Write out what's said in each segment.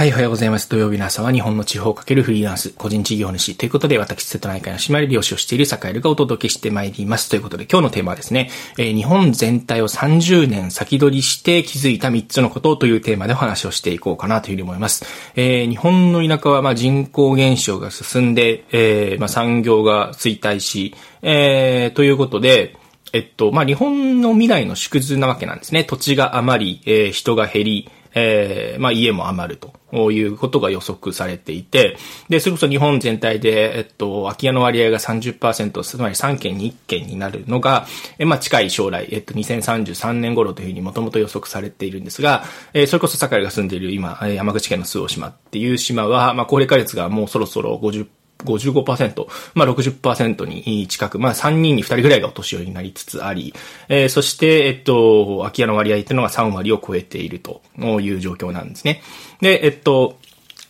はい、おはようございます。土曜日の朝は日本の地方をかけるフリーランス、個人事業主ということで、私、瀬戸内海の島り漁師をしている坂井がお届けしてまいります。ということで、今日のテーマはですね、えー、日本全体を30年先取りして気づいた3つのことというテーマでお話をしていこうかなというふうに思います。えー、日本の田舎はまあ人口減少が進んで、えー、まあ産業が衰退し、えー、ということで、えっと、まあ、日本の未来の縮図なわけなんですね。土地が余り、えー、人が減り、えー、まあ、家も余るということが予測されていて、で、それこそ日本全体で、えっと、空き家の割合が30%、つまり3件に1件になるのが、えまあ、近い将来、えっと、2033年頃というふうにもともと予測されているんですが、えー、それこそ堺が住んでいる今、山口県の周防島っていう島は、まあ、高齢化率がもうそろそろ50% 55%、まあ60%に近く、まあ3人に2人ぐらいがお年寄りになりつつあり、えー、そして、えっと、空き家の割合っていうのが3割を超えているという状況なんですね。で、えっと、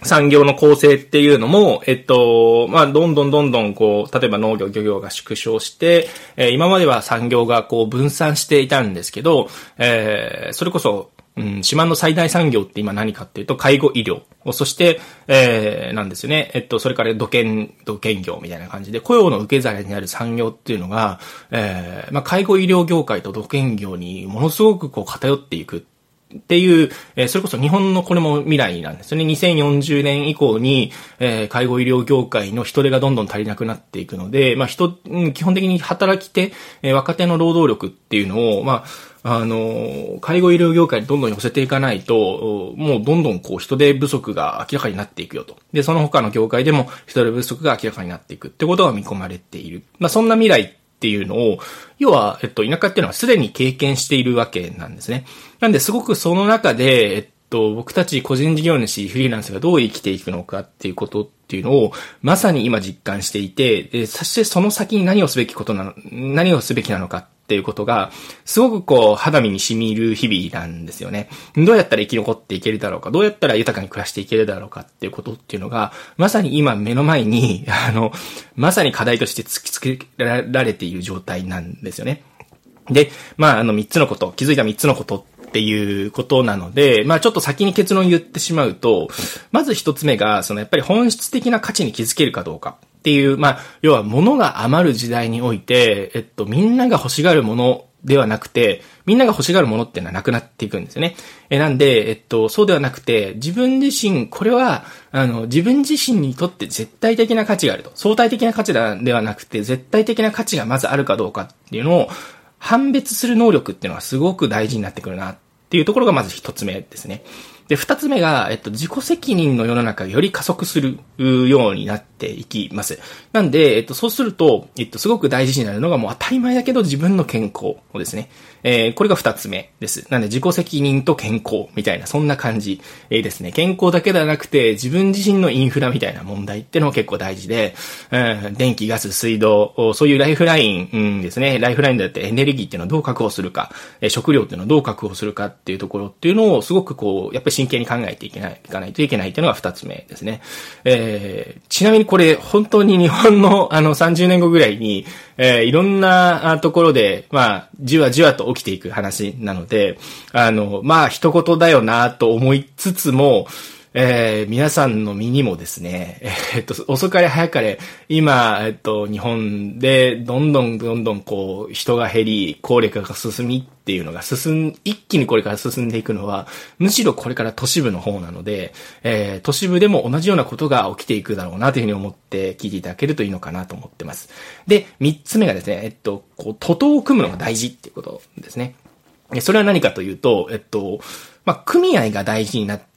産業の構成っていうのも、えっと、まあ、どんどんどんどん、こう、例えば農業、漁業が縮小して、えー、今までは産業がこう分散していたんですけど、えー、それこそ、うん、島の最大産業って今何かっていうと、介護医療。そして、えー、なんですよね。えっと、それから土建、土建業みたいな感じで、雇用の受け皿になる産業っていうのが、えー、まあ、介護医療業界と土建業にものすごくこう偏っていくっていう、え、それこそ日本のこれも未来なんですよね。2040年以降に、え、介護医療業界の人手がどんどん足りなくなっていくので、まあ人、基本的に働き手、え、若手の労働力っていうのを、まあ、あの、介護医療業界にどんどん寄せていかないと、もうどんどんこう人手不足が明らかになっていくよと。で、その他の業界でも人手不足が明らかになっていくってことが見込まれている。まあそんな未来っていうのを、要は、えっと、田舎っていうのはすでに経験しているわけなんですね。なんで、すごくその中で、えっと、僕たち個人事業主、フリーランスがどう生きていくのかっていうことっていうのを、まさに今実感していて、でそしてその先に何をすべきことなの、何をすべきなのかっていうことが、すごくこう、肌身に染みる日々なんですよね。どうやったら生き残っていけるだろうか、どうやったら豊かに暮らしていけるだろうかっていうことっていうのが、まさに今目の前に、あの、まさに課題として突きつけられている状態なんですよね。で、まあ、あの、三つのこと、気づいた三つのことっていうことなので、まあちょっと先に結論言ってしまうと、まず一つ目が、そのやっぱり本質的な価値に気づけるかどうかっていう、まあ、要は物が余る時代において、えっと、みんなが欲しがるものではなくて、みんなが欲しがるものっていうのはなくなっていくんですよね。え、なんで、えっと、そうではなくて、自分自身、これは、あの、自分自身にとって絶対的な価値があると。相対的な価値ではなくて、絶対的な価値がまずあるかどうかっていうのを、判別する能力っていうのはすごく大事になってくるなっていうところがまず一つ目ですね。で、二つ目が、えっと、自己責任の世の中がより加速するようになっていきます。なんで、えっと、そうすると、えっと、すごく大事になるのがもう当たり前だけど自分の健康をですね。えー、これが二つ目です。なんで、自己責任と健康みたいな、そんな感じ、えー、ですね。健康だけではなくて、自分自身のインフラみたいな問題ってのも結構大事で、うん、電気、ガス、水道、そういうライフライン、うん、ですね。ライフラインだってエネルギーっていうのをどう確保するか、えー、食料っていうのをどう確保するかっていうところっていうのをすごくこう、やっぱり真剣に考えていけない、いかないといけないというのが二つ目ですね。えー、ちなみにこれ、本当に日本のあの30年後ぐらいに、えー、いろんなところで、まあ、じわじわと起きていく話なので、あの、まあ、一言だよなと思いつつも、えー、皆さんの身にもですね、えー、っと、遅かれ早かれ、今、えっと、日本で、どんどんどんどんこう、人が減り、高齢化が進みっていうのが進ん、一気にこれから進んでいくのは、むしろこれから都市部の方なので、えー、都市部でも同じようなことが起きていくだろうなというふうに思って聞いていただけるといいのかなと思ってます。で、三つ目がですね、えっと、こう、徒党を組むのが大事っていうことですね。それは何かというと、えっと、まあ、組合が大事になって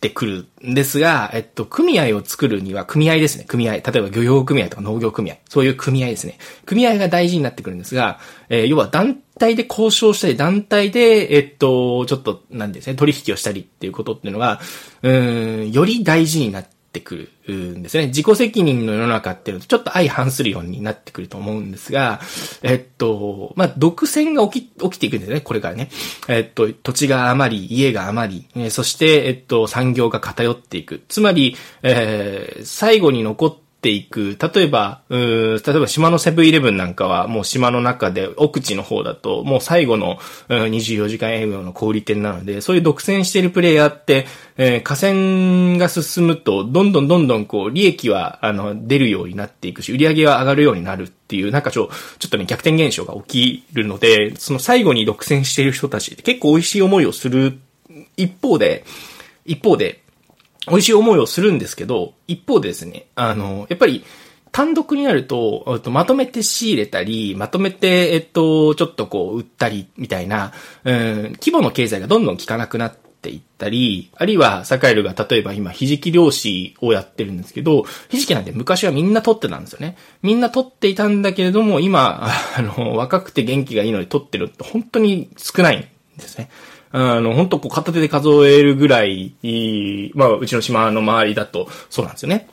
てくるんですが、えっと、組合を作るには、組合ですね。組合。例えば漁業組合とか農業組合。そういう組合ですね。組合が大事になってくるんですが、えー、要は団体で交渉したり、団体で、えっと、ちょっと、なんですね、取引をしたりっていうことっていうのが、うん、より大事になってってくるんですね。自己責任の世の中っていうのとちょっと相反するようになってくると思うんですが、えっと、まあ、独占が起き、起きていくんですね、これからね。えっと、土地が余り、家が余り、そして、えっと、産業が偏っていく。つまり、えー、最後に残ってていく。例えば、うー例えば島のセブンイレブンなんかはもう島の中で奥地の方だともう最後のう24時間営業の小売店なので、そういう独占しているプレイヤーって、えー、河川が進むとどんどんどんどんこう利益はあの出るようになっていくし、売り上げは上がるようになるっていう、なんかちょ、ちょっとね逆転現象が起きるので、その最後に独占している人たちって結構美味しい思いをする一方で、一方で、美味しい思いをするんですけど、一方でですね、あの、やっぱり、単独になると、まとめて仕入れたり、まとめて、えっと、ちょっとこう、売ったり、みたいな、うん、規模の経済がどんどん効かなくなっていったり、あるいは、サカエルが例えば今、ひじき漁師をやってるんですけど、ひじきなんて昔はみんな取ってたんですよね。みんな取っていたんだけれども、今、あの、若くて元気がいいのに取ってるって本当に少ないんですね。あの、本当こう片手で数えるぐらい、まあ、うちの島の周りだとそうなんですよね。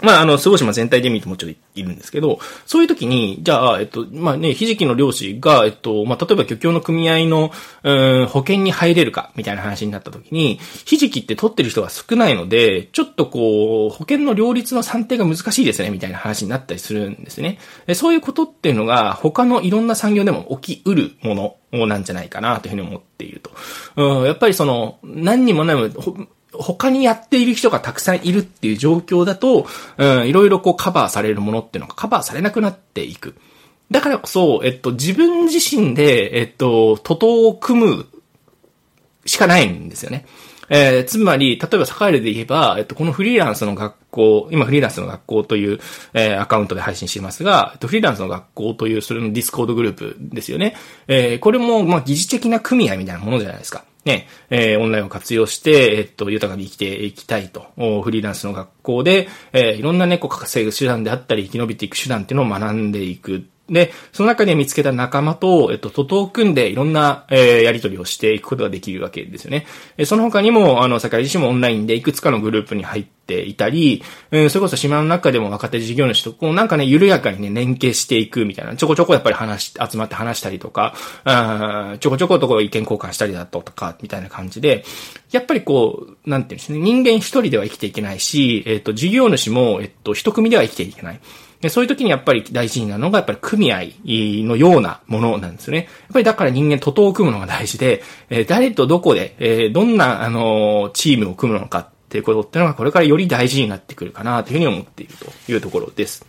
まあ、あの、過ご島全体で見てもちろんいるんですけど、そういう時に、じゃあ、えっと、まあね、ひじきの漁師が、えっと、まあ、例えば漁協の組合の、うん、保険に入れるか、みたいな話になった時に、ひじきって取ってる人が少ないので、ちょっとこう、保険の両立の算定が難しいですね、みたいな話になったりするんですね。そういうことっていうのが、他のいろんな産業でも起きうるものなんじゃないかな、というふうに思っていると。うん、やっぱりその、何にもないも他にやっている人がたくさんいるっていう状況だと、うん、いろいろこうカバーされるものっていうのがカバーされなくなっていく。だからこそ、えっと、自分自身で、えっと、徒党を組むしかないんですよね。えー、つまり、例えばサカエルで言えば、えっと、このフリーランスの学校、今フリーランスの学校という、えー、アカウントで配信していますが、えっと、フリーランスの学校という、それのディスコードグループですよね。えー、これも、まあ、疑似的な組合みたいなものじゃないですか。ね、えー、オンラインを活用して、えっと、豊かに生きていきたいと、フリーランスの学校で、えー、いろんなね、こう、稼ぐ手段であったり、生き延びていく手段っていうのを学んでいく。で、その中で見つけた仲間と、えっと、徒党を組んでいろんな、えー、やり取りをしていくことができるわけですよね。え、その他にも、あの、坂井自身もオンラインでいくつかのグループに入っていたり、うん、それこそ島の中でも若手事業主と、こう、なんかね、緩やかにね、連携していくみたいな、ちょこちょこやっぱり話、集まって話したりとか、あちょこちょことこう意見交換したりだとか、みたいな感じで、やっぱりこう、なんていうんですね、人間一人では生きていけないし、えっと、事業主も、えっと、一組では生きていけない。でそういう時にやっぱり大事なのが、やっぱり組合のようなものなんですね。やっぱりだから人間徒党を組むのが大事で、えー、誰とどこで、えー、どんな、あのー、チームを組むのかっていうことっていうのが、これからより大事になってくるかなというふうに思っているというところです。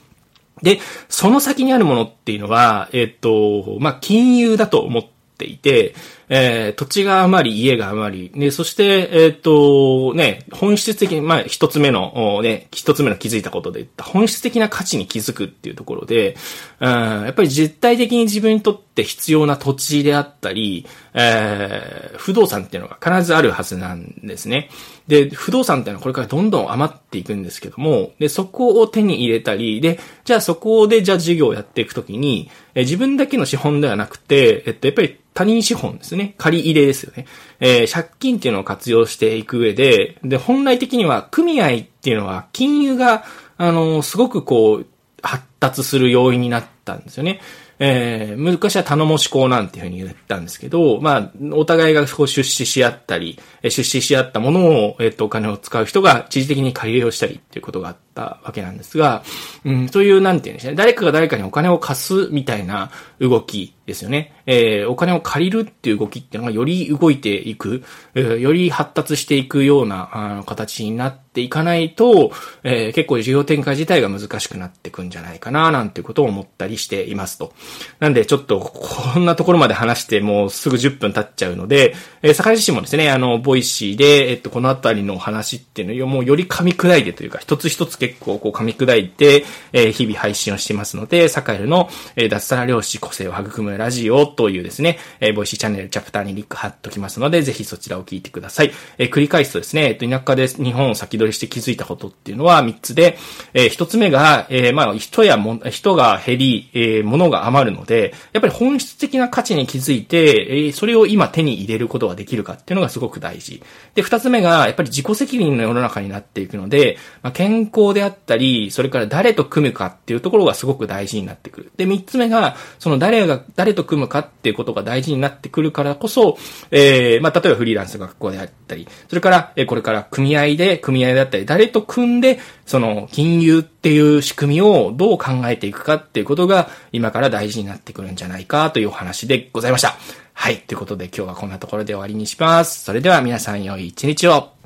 で、その先にあるものっていうのは、えっ、と、まあ、金融だと思っていて、えー、土地が余り、家が余り、で、そして、えっ、と、ね、本質的に、まあ、一つ目の、ね、一つ目の気づいたことで言った本質的な価値に気づくっていうところで、うん、やっぱり実体的に自分にとって必要な土地であったり、えー、不動産っていうのが必ずあるはずなんですね。で、不動産っていうのはこれからどんどん余っていくんですけども、で、そこを手に入れたり、で、じゃあそこで、じゃあ事業をやっていくときに、え自分だけの資本ではなくて、えっと、やっぱり他人資本ですね。ね借り入れですよね。えー、借金っていうのを活用していく上で、で、本来的には組合っていうのは金融が、あのー、すごくこう、発達する要因になったんですよね。えー、昔は頼もし校なんていうふうに言ったんですけど、まあ、お互いがこう出資し合ったり、出資し合ったものを、えっ、と、お金を使う人が一時的に借り入れをしたりっていうことがあってたわけなんですが、うん、そういう、なんていうんですね、誰かが誰かにお金を貸すみたいな動きですよね。えー、お金を借りるっていう動きっていうのがより動いていく、えー、より発達していくようなあの形になっていかないと、えー、結構事業展開自体が難しくなっていくんじゃないかな、なんていうことを思ったりしていますと。なんで、ちょっと、こんなところまで話してもうすぐ10分経っちゃうので、えー、坂井自身もですね、あの、ボイシーで、えっと、このあたりの話っていうのをもうより噛み砕いてというか、一つ一つ結構こう噛み砕いて、えー、日々配信をしてますので、坂井の、えー、脱サラ漁師個性を育むラジオというですね、えー、ボイシーチャンネルチャプターにリンク貼っときますので、ぜひそちらを聞いてください。えー、繰り返すとですね、えっと、田舎で日本を先取りして気づいたことっていうのは3つで、えー、1つ目が、えー、まあ、人やも、人が減り、えー、物が余るので、やっぱり本質的な価値に気づいて、えー、それを今手に入れることができるかっていうのがすごく大事。で、2つ目が、やっぱり自己責任の世の中になっていくので、まあ、健康法であったり、それから誰と組むかっていうところがすごく大事になってくる。で、三つ目が、その誰が、誰と組むかっていうことが大事になってくるからこそ、えー、まあ、例えばフリーランス学校であったり、それから、えー、これから組合で、組合であったり、誰と組んで、その、金融っていう仕組みをどう考えていくかっていうことが、今から大事になってくるんじゃないかというお話でございました。はい。ということで今日はこんなところで終わりにします。それでは皆さん良い一日を。